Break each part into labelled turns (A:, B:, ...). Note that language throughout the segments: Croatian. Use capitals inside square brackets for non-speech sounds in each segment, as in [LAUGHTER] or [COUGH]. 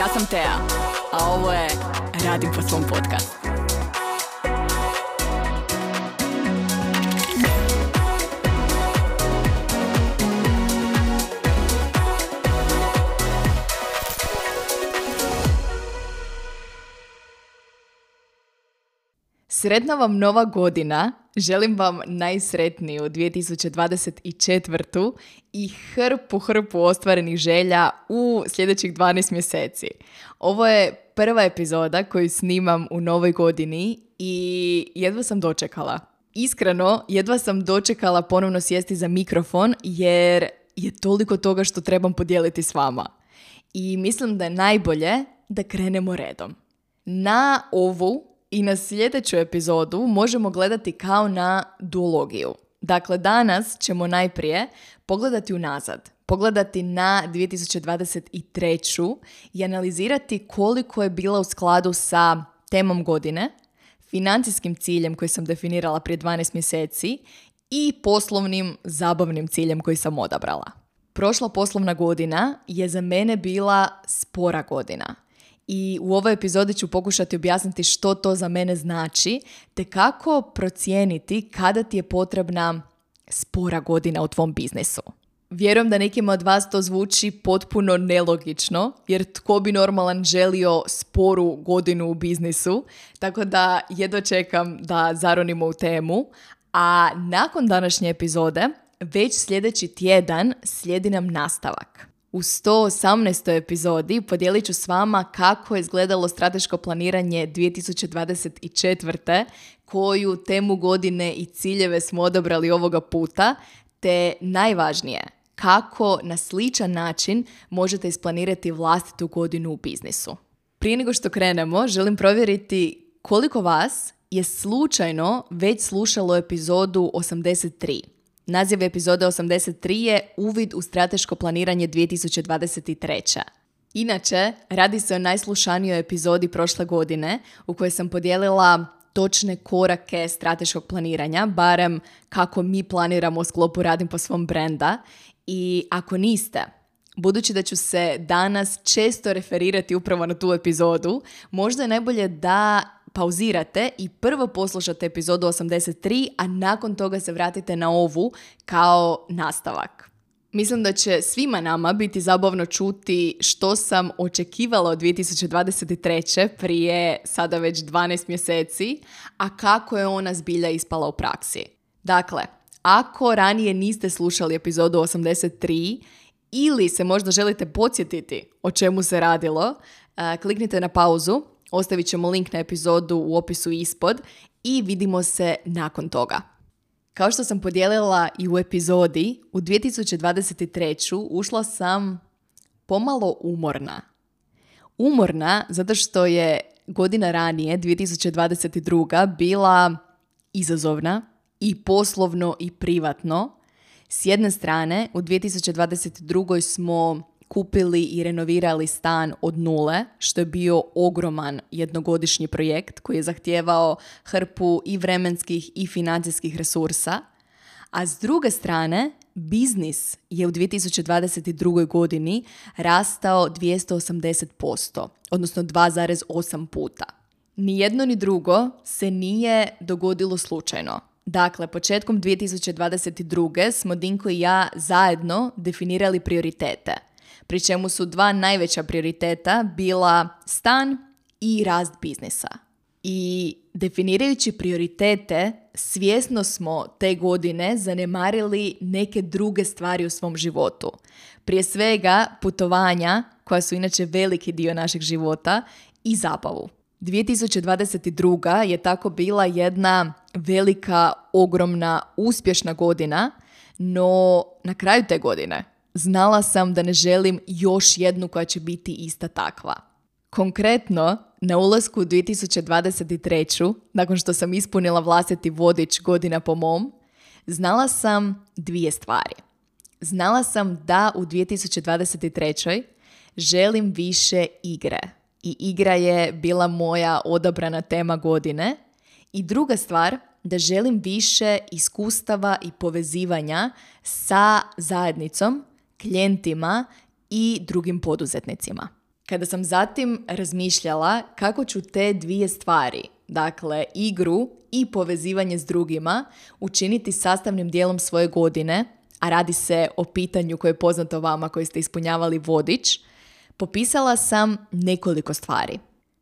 A: Ja sam Tea, a ovo je Radim po svom podcastu. Sretna vam nova godina, želim vam najsretniju 2024. i hrpu, hrpu ostvarenih želja u sljedećih 12 mjeseci. Ovo je prva epizoda koju snimam u novoj godini i jedva sam dočekala. Iskreno, jedva sam dočekala ponovno sjesti za mikrofon jer je toliko toga što trebam podijeliti s vama. I mislim da je najbolje da krenemo redom. Na ovu i na sljedeću epizodu možemo gledati kao na duologiju. Dakle, danas ćemo najprije pogledati unazad, pogledati na 2023. i analizirati koliko je bila u skladu sa temom godine, financijskim ciljem koji sam definirala prije 12 mjeseci i poslovnim zabavnim ciljem koji sam odabrala. Prošla poslovna godina je za mene bila spora godina – i u ovoj epizodi ću pokušati objasniti što to za mene znači, te kako procijeniti kada ti je potrebna spora godina u tvom biznisu. Vjerujem da nekima od vas to zvuči potpuno nelogično, jer tko bi normalan želio sporu godinu u biznisu, tako da jedva čekam da zaronimo u temu. A nakon današnje epizode, već sljedeći tjedan slijedi nam nastavak. U 118. epizodi podijelit ću s vama kako je izgledalo strateško planiranje 2024. koju temu godine i ciljeve smo odabrali ovoga puta, te najvažnije, kako na sličan način možete isplanirati vlastitu godinu u biznisu. Prije nego što krenemo, želim provjeriti koliko vas je slučajno već slušalo epizodu 83. Naziv epizode 83 je Uvid u strateško planiranje 2023. Inače, radi se o najslušanijoj epizodi prošle godine u kojoj sam podijelila točne korake strateškog planiranja, barem kako mi planiramo u sklopu Radim po svom brenda. I ako niste, budući da ću se danas često referirati upravo na tu epizodu, možda je najbolje da pauzirate i prvo poslušate epizodu 83, a nakon toga se vratite na ovu kao nastavak. Mislim da će svima nama biti zabavno čuti što sam očekivala od 2023. prije sada već 12 mjeseci, a kako je ona zbilja ispala u praksi. Dakle, ako ranije niste slušali epizodu 83 ili se možda želite podsjetiti o čemu se radilo, eh, kliknite na pauzu Ostavit ćemo link na epizodu u opisu ispod i vidimo se nakon toga. Kao što sam podijelila i u epizodi, u 2023. ušla sam pomalo umorna. Umorna zato što je godina ranije, 2022. bila izazovna i poslovno i privatno. S jedne strane, u 2022. smo kupili i renovirali stan od nule, što je bio ogroman jednogodišnji projekt koji je zahtijevao hrpu i vremenskih i financijskih resursa. A s druge strane, biznis je u 2022. godini rastao 280%, odnosno 2,8 puta. Ni jedno ni drugo se nije dogodilo slučajno. Dakle, početkom 2022. smo Dinko i ja zajedno definirali prioritete – pri čemu su dva najveća prioriteta bila stan i rast biznisa. I definirajući prioritete, svjesno smo te godine zanemarili neke druge stvari u svom životu. Prije svega putovanja, koja su inače veliki dio našeg života, i zabavu. 2022. je tako bila jedna velika, ogromna, uspješna godina, no na kraju te godine znala sam da ne želim još jednu koja će biti ista takva. Konkretno, na ulasku u 2023. nakon što sam ispunila vlastiti vodič godina po mom, znala sam dvije stvari. Znala sam da u 2023. želim više igre. I igra je bila moja odabrana tema godine. I druga stvar, da želim više iskustava i povezivanja sa zajednicom klijentima i drugim poduzetnicima. Kada sam zatim razmišljala kako ću te dvije stvari, dakle igru i povezivanje s drugima, učiniti sastavnim dijelom svoje godine, a radi se o pitanju koje je poznato vama koji ste ispunjavali vodič, popisala sam nekoliko stvari.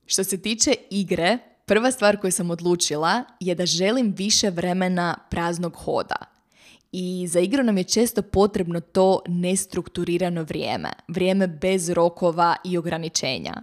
A: Što se tiče igre, prva stvar koju sam odlučila je da želim više vremena praznog hoda. I za igru nam je često potrebno to nestrukturirano vrijeme, vrijeme bez rokova i ograničenja.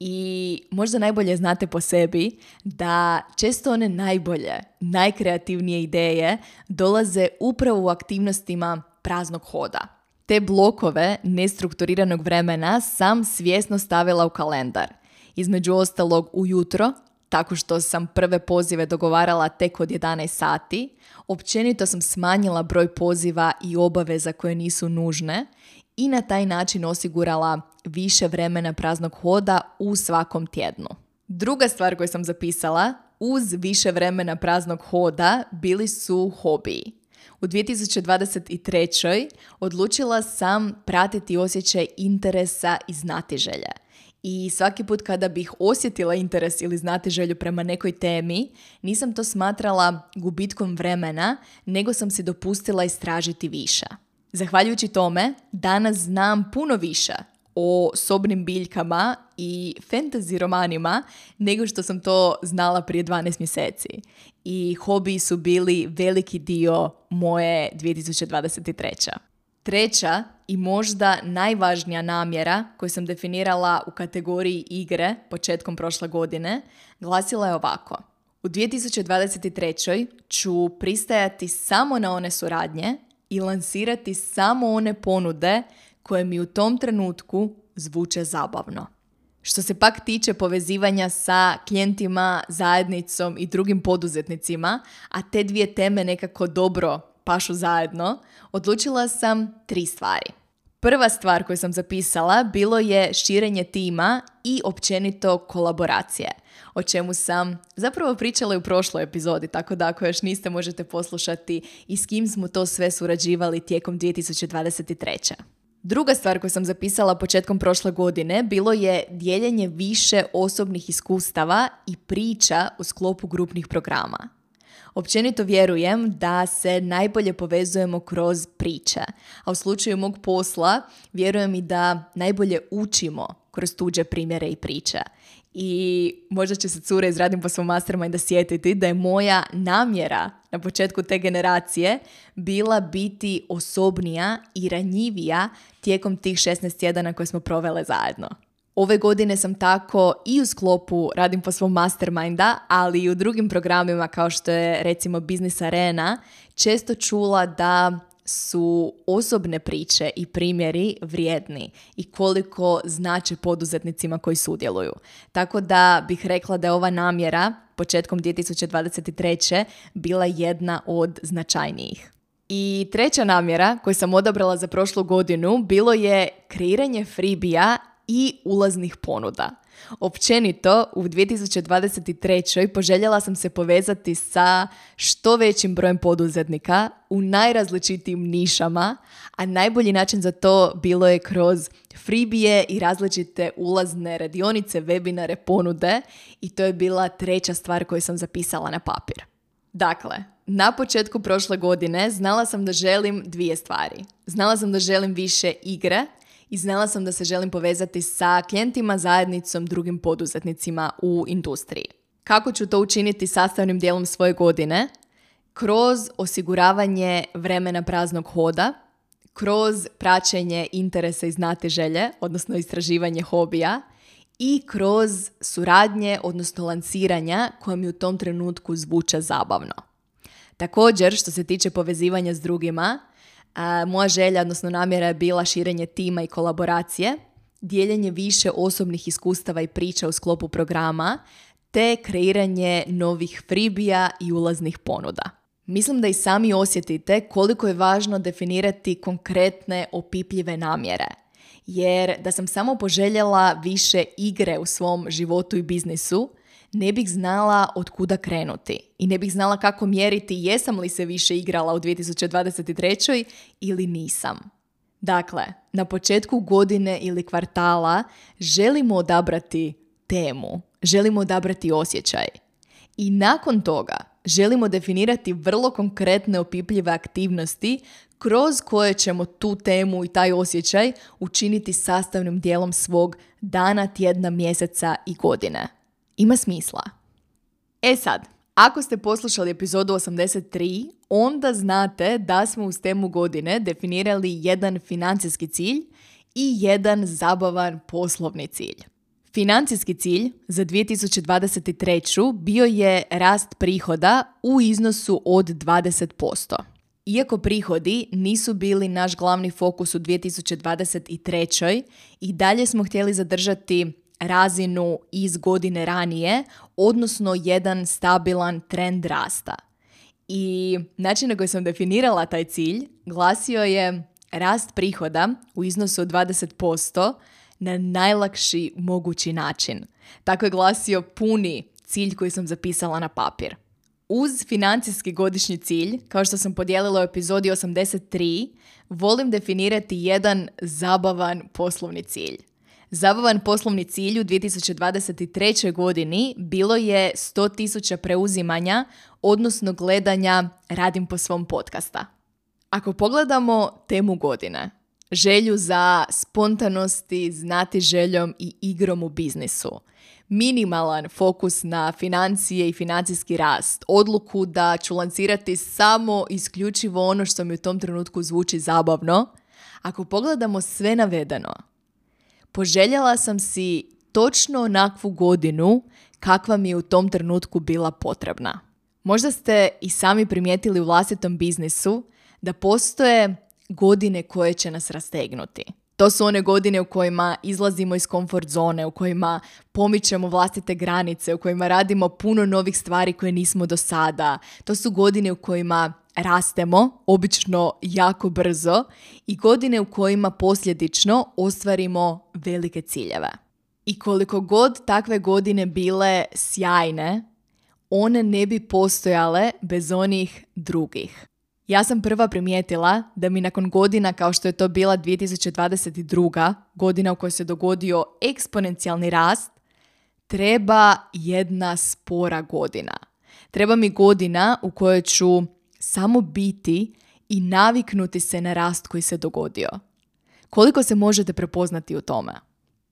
A: I možda najbolje znate po sebi da često one najbolje, najkreativnije ideje dolaze upravo u aktivnostima praznog hoda. Te blokove nestrukturiranog vremena sam svjesno stavila u kalendar. Između ostalog ujutro, tako što sam prve pozive dogovarala tek od 11 sati, općenito sam smanjila broj poziva i obaveza koje nisu nužne i na taj način osigurala više vremena praznog hoda u svakom tjednu. Druga stvar koju sam zapisala, uz više vremena praznog hoda bili su hobiji. U 2023. odlučila sam pratiti osjećaj interesa i znatiželje. I svaki put kada bih osjetila interes ili znati želju prema nekoj temi, nisam to smatrala gubitkom vremena, nego sam si dopustila istražiti više. Zahvaljujući tome, danas znam puno više o sobnim biljkama i fantasy romanima nego što sam to znala prije 12 mjeseci. I hobiji su bili veliki dio moje 2023. Treća i možda najvažnija namjera koju sam definirala u kategoriji igre početkom prošle godine glasila je ovako. U 2023. ću pristajati samo na one suradnje i lansirati samo one ponude koje mi u tom trenutku zvuče zabavno. Što se pak tiče povezivanja sa klijentima, zajednicom i drugim poduzetnicima, a te dvije teme nekako dobro pašu zajedno, odlučila sam tri stvari. Prva stvar koju sam zapisala bilo je širenje tima i općenito kolaboracije, o čemu sam zapravo pričala i u prošloj epizodi, tako da ako još niste možete poslušati i s kim smo to sve surađivali tijekom 2023. Druga stvar koju sam zapisala početkom prošle godine bilo je dijeljenje više osobnih iskustava i priča u sklopu grupnih programa. Općenito vjerujem da se najbolje povezujemo kroz priče, a u slučaju mog posla vjerujem i da najbolje učimo kroz tuđe primjere i priče. I možda će se cure iz Radim svom da sjetiti da je moja namjera na početku te generacije bila biti osobnija i ranjivija tijekom tih 16 tjedana koje smo provele zajedno. Ove godine sam tako i u sklopu radim po svom masterminda, ali i u drugim programima kao što je recimo Business Arena, često čula da su osobne priče i primjeri vrijedni i koliko znače poduzetnicima koji sudjeluju. Tako da bih rekla da je ova namjera početkom 2023. bila jedna od značajnijih. I treća namjera koju sam odabrala za prošlu godinu bilo je kreiranje freebija i ulaznih ponuda. Općenito, u 2023. poželjela sam se povezati sa što većim brojem poduzetnika u najrazličitijim nišama, a najbolji način za to bilo je kroz freebije i različite ulazne radionice, webinare, ponude i to je bila treća stvar koju sam zapisala na papir. Dakle, na početku prošle godine znala sam da želim dvije stvari. Znala sam da želim više igre i znala sam da se želim povezati sa klijentima, zajednicom, drugim poduzetnicima u industriji. Kako ću to učiniti sastavnim dijelom svoje godine? Kroz osiguravanje vremena praznog hoda, kroz praćenje interesa i znate želje, odnosno istraživanje hobija, i kroz suradnje, odnosno lanciranja koja mi u tom trenutku zvuče zabavno. Također, što se tiče povezivanja s drugima, moja želja, odnosno namjera je bila širenje tima i kolaboracije, dijeljenje više osobnih iskustava i priča u sklopu programa, te kreiranje novih fribija i ulaznih ponuda. Mislim da i sami osjetite koliko je važno definirati konkretne opipljive namjere. Jer da sam samo poželjela više igre u svom životu i biznisu, ne bih znala od kuda krenuti i ne bih znala kako mjeriti jesam li se više igrala u 2023. ili nisam. Dakle, na početku godine ili kvartala želimo odabrati temu, želimo odabrati osjećaj. I nakon toga želimo definirati vrlo konkretne opipljive aktivnosti kroz koje ćemo tu temu i taj osjećaj učiniti sastavnim dijelom svog dana, tjedna, mjeseca i godine. Ima smisla. E sad, ako ste poslušali epizodu 83, onda znate da smo uz temu godine definirali jedan financijski cilj i jedan zabavan poslovni cilj. Financijski cilj za 2023. bio je rast prihoda u iznosu od 20%. Iako prihodi nisu bili naš glavni fokus u 2023. i dalje smo htjeli zadržati razinu iz godine ranije, odnosno jedan stabilan trend rasta. I način na koji sam definirala taj cilj glasio je rast prihoda u iznosu od 20% na najlakši mogući način. Tako je glasio puni cilj koji sam zapisala na papir. Uz financijski godišnji cilj, kao što sam podijelila u epizodi 83, volim definirati jedan zabavan poslovni cilj. Zabavan poslovni cilj u 2023. godini bilo je 100.000 preuzimanja, odnosno gledanja Radim po svom podcasta. Ako pogledamo temu godine, želju za spontanosti, znati željom i igrom u biznisu, minimalan fokus na financije i financijski rast, odluku da ću lancirati samo isključivo ono što mi u tom trenutku zvuči zabavno, ako pogledamo sve navedeno, poželjela sam si točno onakvu godinu kakva mi je u tom trenutku bila potrebna. Možda ste i sami primijetili u vlastitom biznisu da postoje godine koje će nas rastegnuti. To su one godine u kojima izlazimo iz komfort zone, u kojima pomičemo vlastite granice, u kojima radimo puno novih stvari koje nismo do sada. To su godine u kojima rastemo, obično jako brzo, i godine u kojima posljedično ostvarimo velike ciljeve. I koliko god takve godine bile sjajne, one ne bi postojale bez onih drugih. Ja sam prva primijetila da mi nakon godina kao što je to bila 2022. godina u kojoj se dogodio eksponencijalni rast, treba jedna spora godina. Treba mi godina u kojoj ću samo biti i naviknuti se na rast koji se dogodio. Koliko se možete prepoznati u tome?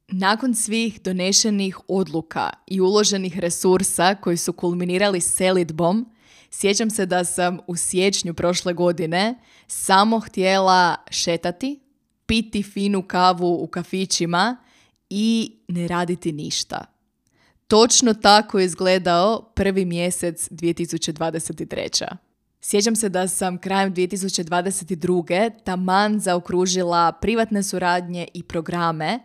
A: Nakon svih donešenih odluka i uloženih resursa koji su kulminirali selitbom, Sjećam se da sam u siječnju prošle godine samo htjela šetati, piti finu kavu u kafićima i ne raditi ništa. Točno tako je izgledao prvi mjesec 2023. Sjećam se da sam krajem 2022. taman zaokružila privatne suradnje i programe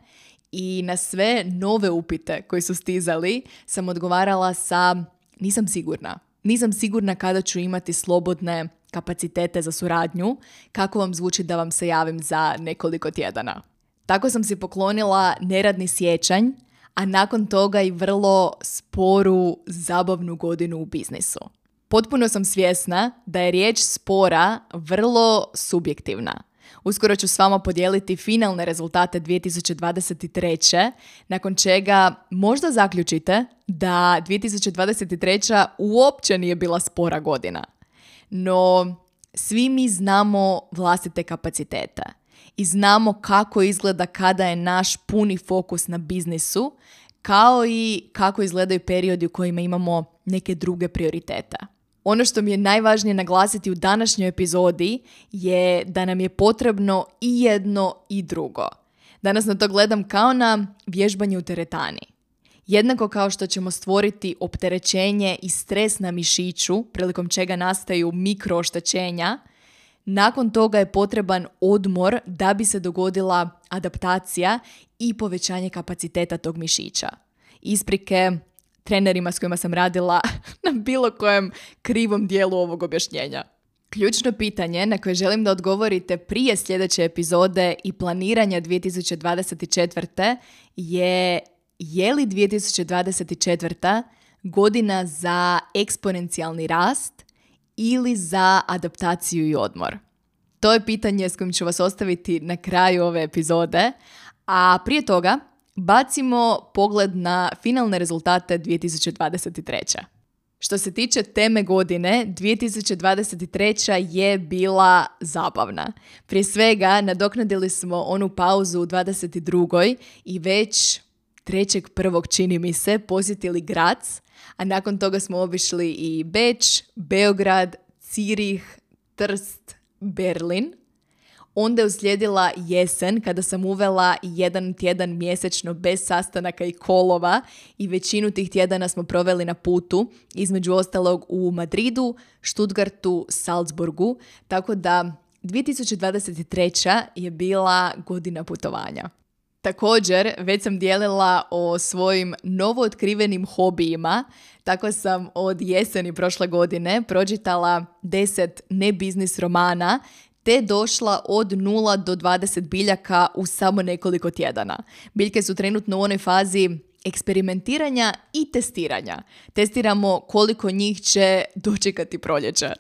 A: i na sve nove upite koji su stizali sam odgovarala sa nisam sigurna. Nisam sigurna kada ću imati slobodne kapacitete za suradnju, kako vam zvuči da vam se javim za nekoliko tjedana. Tako sam si poklonila neradni sjećanj, a nakon toga i vrlo sporu, zabavnu godinu u biznisu. Potpuno sam svjesna da je riječ spora vrlo subjektivna. Uskoro ću s vama podijeliti finalne rezultate 2023. nakon čega možda zaključite da 2023. uopće nije bila spora godina. No, svi mi znamo vlastite kapacitete i znamo kako izgleda kada je naš puni fokus na biznisu, kao i kako izgledaju periodi u kojima imamo neke druge prioritete. Ono što mi je najvažnije naglasiti u današnjoj epizodi je da nam je potrebno i jedno i drugo. Danas na to gledam kao na vježbanje u teretani. Jednako kao što ćemo stvoriti opterećenje i stres na mišiću, prilikom čega nastaju mikrooštećenja, nakon toga je potreban odmor da bi se dogodila adaptacija i povećanje kapaciteta tog mišića. Isprike trenerima s kojima sam radila [LAUGHS] na bilo kojem krivom dijelu ovog objašnjenja. Ključno pitanje na koje želim da odgovorite prije sljedeće epizode i planiranja 2024. je je li 2024. godina za eksponencijalni rast ili za adaptaciju i odmor? To je pitanje s kojim ću vas ostaviti na kraju ove epizode, a prije toga bacimo pogled na finalne rezultate 2023. Što se tiče teme godine, 2023. je bila zabavna. Prije svega, nadoknadili smo onu pauzu u 22. i već trećeg prvog čini mi se posjetili Grac, a nakon toga smo obišli i Beč, Beograd, Cirih, Trst, Berlin. Onda je uslijedila jesen kada sam uvela jedan tjedan mjesečno bez sastanaka i kolova i većinu tih tjedana smo proveli na putu, između ostalog u Madridu, Stuttgartu, Salzburgu, tako da 2023. je bila godina putovanja. Također, već sam dijelila o svojim novootkrivenim hobijima, tako sam od jeseni prošle godine pročitala 10 nebiznis romana te došla od 0 do 20 biljaka u samo nekoliko tjedana. Biljke su trenutno u onoj fazi eksperimentiranja i testiranja. Testiramo koliko njih će dočekati proljeće.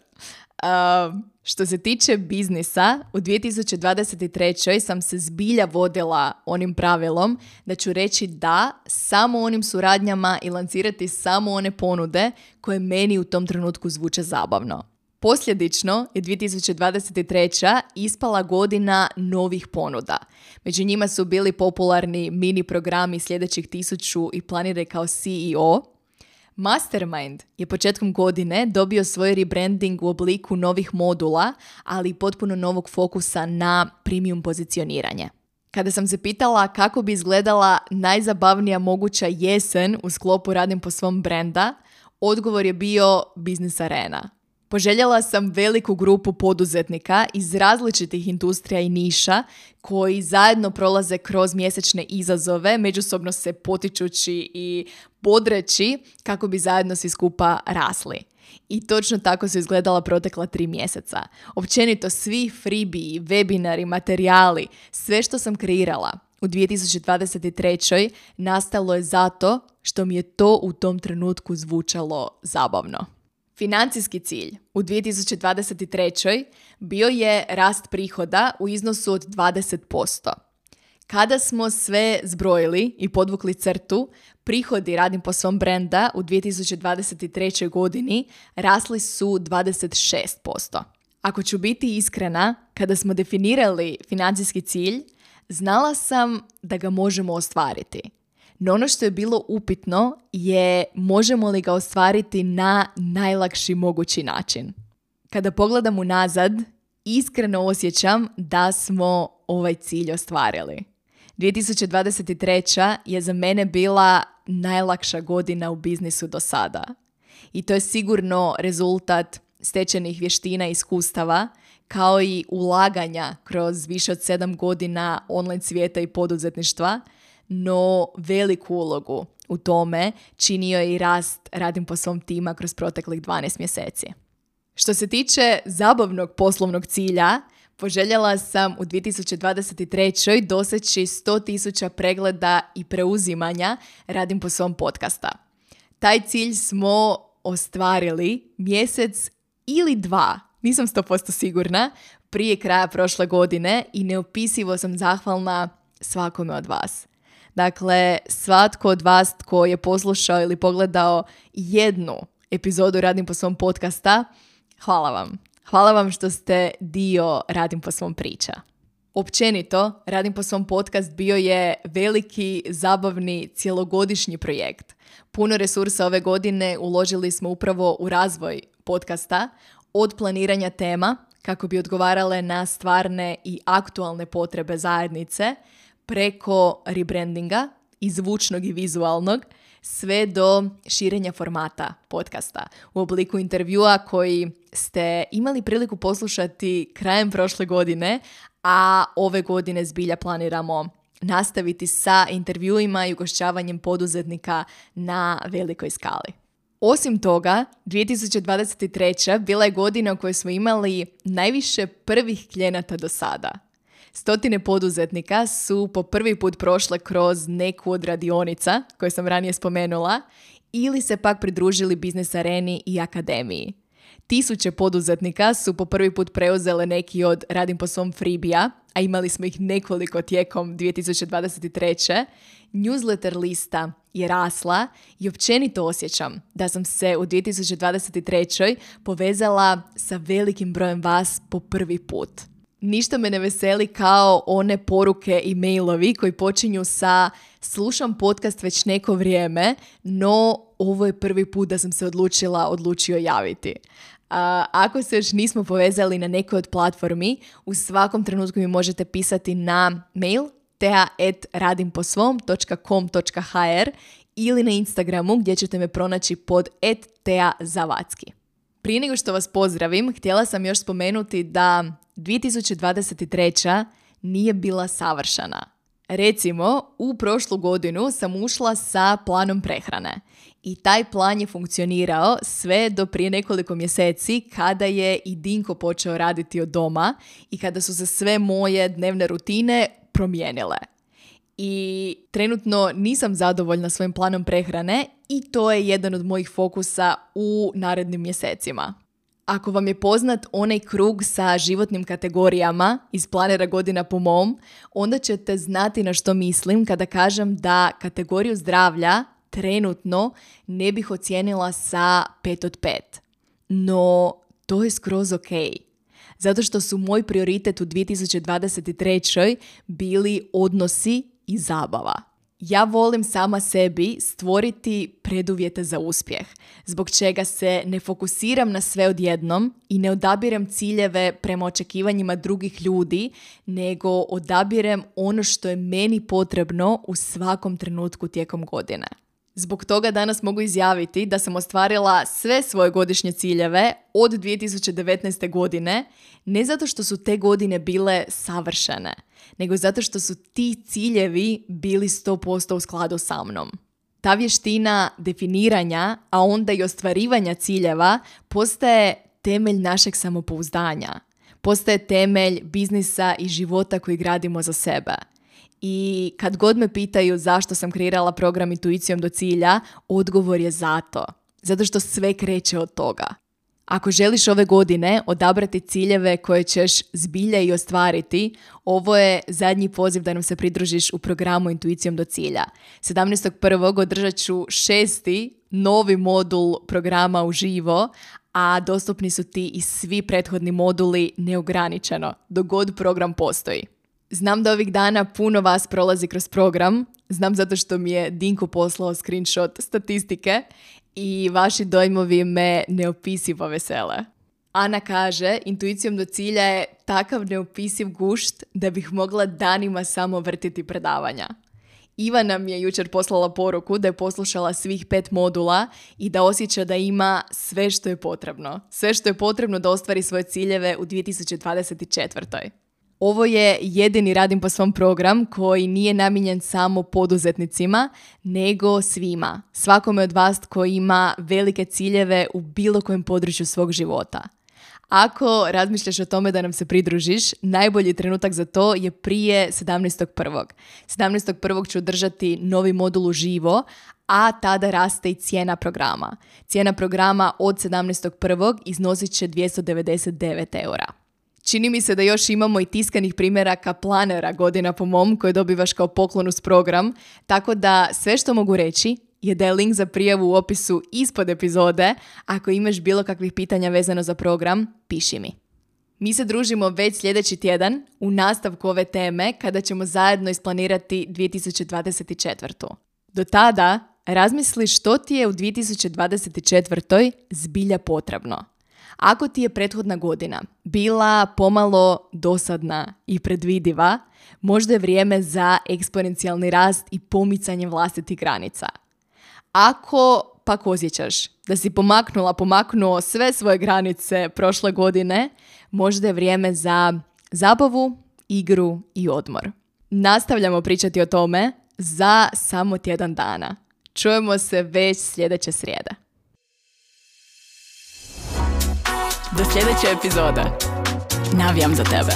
A: što se tiče biznisa, u 2023. sam se zbilja vodila onim pravilom da ću reći da samo onim suradnjama i lancirati samo one ponude koje meni u tom trenutku zvuče zabavno. Posljedično je 2023. ispala godina novih ponuda. Među njima su bili popularni mini programi sljedećih tisuću i planire kao CEO. Mastermind je početkom godine dobio svoj rebranding u obliku novih modula, ali i potpuno novog fokusa na premium pozicioniranje. Kada sam se pitala kako bi izgledala najzabavnija moguća jesen u sklopu Radim po svom brenda, odgovor je bio Business Arena. Poželjela sam veliku grupu poduzetnika iz različitih industrija i niša koji zajedno prolaze kroz mjesečne izazove, međusobno se potičući i bodreći kako bi zajedno svi skupa rasli. I točno tako su izgledala protekla tri mjeseca. Općenito svi freebie, webinari, materijali, sve što sam kreirala u 2023. nastalo je zato što mi je to u tom trenutku zvučalo zabavno. Financijski cilj u 2023. bio je rast prihoda u iznosu od 20%. Kada smo sve zbrojili i podvukli crtu, prihodi radim po svom brenda u 2023. godini rasli su 26%. Ako ću biti iskrena, kada smo definirali financijski cilj, znala sam da ga možemo ostvariti. No ono što je bilo upitno je možemo li ga ostvariti na najlakši mogući način. Kada pogledam unazad, iskreno osjećam da smo ovaj cilj ostvarili. 2023. je za mene bila najlakša godina u biznisu do sada. I to je sigurno rezultat stečenih vještina i iskustava, kao i ulaganja kroz više od sedam godina online svijeta i poduzetništva – no veliku ulogu u tome činio je i rast radim po svom tima kroz proteklih 12 mjeseci. Što se tiče zabavnog poslovnog cilja, poželjela sam u 2023. doseći 100.000 pregleda i preuzimanja radim po svom podcasta. Taj cilj smo ostvarili mjesec ili dva, nisam 100% sigurna, prije kraja prošle godine i neopisivo sam zahvalna svakome od vas. Dakle, svatko od vas tko je poslušao ili pogledao jednu epizodu Radim po svom podcasta, hvala vam. Hvala vam što ste dio Radim po svom priča. Općenito, Radim po svom podcast bio je veliki, zabavni, cjelogodišnji projekt. Puno resursa ove godine uložili smo upravo u razvoj podcasta, od planiranja tema kako bi odgovarale na stvarne i aktualne potrebe zajednice, preko rebrandinga i zvučnog i vizualnog sve do širenja formata podcasta u obliku intervjua koji ste imali priliku poslušati krajem prošle godine, a ove godine zbilja planiramo nastaviti sa intervjuima i ugošćavanjem poduzetnika na velikoj skali. Osim toga, 2023. bila je godina u kojoj smo imali najviše prvih klijenata do sada. Stotine poduzetnika su po prvi put prošle kroz neku od radionica koje sam ranije spomenula ili se pak pridružili biznis areni i akademiji. Tisuće poduzetnika su po prvi put preuzele neki od Radim po svom freebija, a imali smo ih nekoliko tijekom 2023. Newsletter lista je rasla i općenito osjećam da sam se u 2023. povezala sa velikim brojem vas po prvi put. Ništa me ne veseli kao one poruke i mailovi koji počinju sa slušam podcast već neko vrijeme, no ovo je prvi put da sam se odlučila, odlučio javiti. ako se još nismo povezali na nekoj od platformi, u svakom trenutku mi možete pisati na mail tea.radimposvom.com.hr ili na Instagramu gdje ćete me pronaći pod @teazavatski. Prije nego što vas pozdravim, htjela sam još spomenuti da 2023. nije bila savršena. Recimo, u prošlu godinu sam ušla sa planom prehrane i taj plan je funkcionirao sve do prije nekoliko mjeseci kada je i Dinko počeo raditi od doma i kada su se sve moje dnevne rutine promijenile. I trenutno nisam zadovoljna svojim planom prehrane i to je jedan od mojih fokusa u narednim mjesecima. Ako vam je poznat onaj krug sa životnim kategorijama iz planera godina po mom, onda ćete znati na što mislim kada kažem da kategoriju zdravlja trenutno ne bih ocijenila sa 5 od 5. No, to je skroz ok. Zato što su moj prioritet u 2023. bili odnosi i zabava. Ja volim sama sebi stvoriti preduvjete za uspjeh, zbog čega se ne fokusiram na sve odjednom i ne odabirem ciljeve prema očekivanjima drugih ljudi, nego odabirem ono što je meni potrebno u svakom trenutku tijekom godine. Zbog toga danas mogu izjaviti da sam ostvarila sve svoje godišnje ciljeve od 2019. godine, ne zato što su te godine bile savršene, nego zato što su ti ciljevi bili 100% u skladu sa mnom. Ta vještina definiranja, a onda i ostvarivanja ciljeva postaje temelj našeg samopouzdanja. Postaje temelj biznisa i života koji gradimo za sebe. I kad god me pitaju zašto sam kreirala program Intuicijom do cilja, odgovor je zato. Zato što sve kreće od toga. Ako želiš ove godine odabrati ciljeve koje ćeš zbilja i ostvariti, ovo je zadnji poziv da nam se pridružiš u programu Intuicijom do cilja. 17.1. održat ću šesti novi modul programa uživo, a dostupni su ti i svi prethodni moduli neograničeno, dok god program postoji. Znam da ovih dana puno vas prolazi kroz program, znam zato što mi je Dinko poslao screenshot statistike i vaši dojmovi me neopisivo vesele. Ana kaže, intuicijom do cilja je takav neopisiv gušt da bih mogla danima samo vrtiti predavanja. Iva nam je jučer poslala poruku da je poslušala svih pet modula i da osjeća da ima sve što je potrebno. Sve što je potrebno da ostvari svoje ciljeve u 2024. Ovo je jedini radim po svom program koji nije namijenjen samo poduzetnicima, nego svima. Svakome od vas koji ima velike ciljeve u bilo kojem području svog života. Ako razmišljaš o tome da nam se pridružiš, najbolji trenutak za to je prije 17.1. 17.1. ću držati novi modul živo, a tada raste i cijena programa. Cijena programa od 17.1. iznosit će 299 eura. Čini mi se da još imamo i tiskanih primjeraka planera godina po mom koje dobivaš kao poklon uz program, tako da sve što mogu reći je da je link za prijavu u opisu ispod epizode. Ako imaš bilo kakvih pitanja vezano za program, piši mi. Mi se družimo već sljedeći tjedan u nastavku ove teme kada ćemo zajedno isplanirati 2024. Do tada razmisli što ti je u 2024. zbilja potrebno. Ako ti je prethodna godina bila pomalo dosadna i predvidiva, možda je vrijeme za eksponencijalni rast i pomicanje vlastitih granica. Ako pak osjećaš da si pomaknula, pomaknuo sve svoje granice prošle godine, možda je vrijeme za zabavu, igru i odmor. Nastavljamo pričati o tome za samo tjedan dana. Čujemo se već sljedeće srijede. Do sljedeće epizode. Navijam za tebe.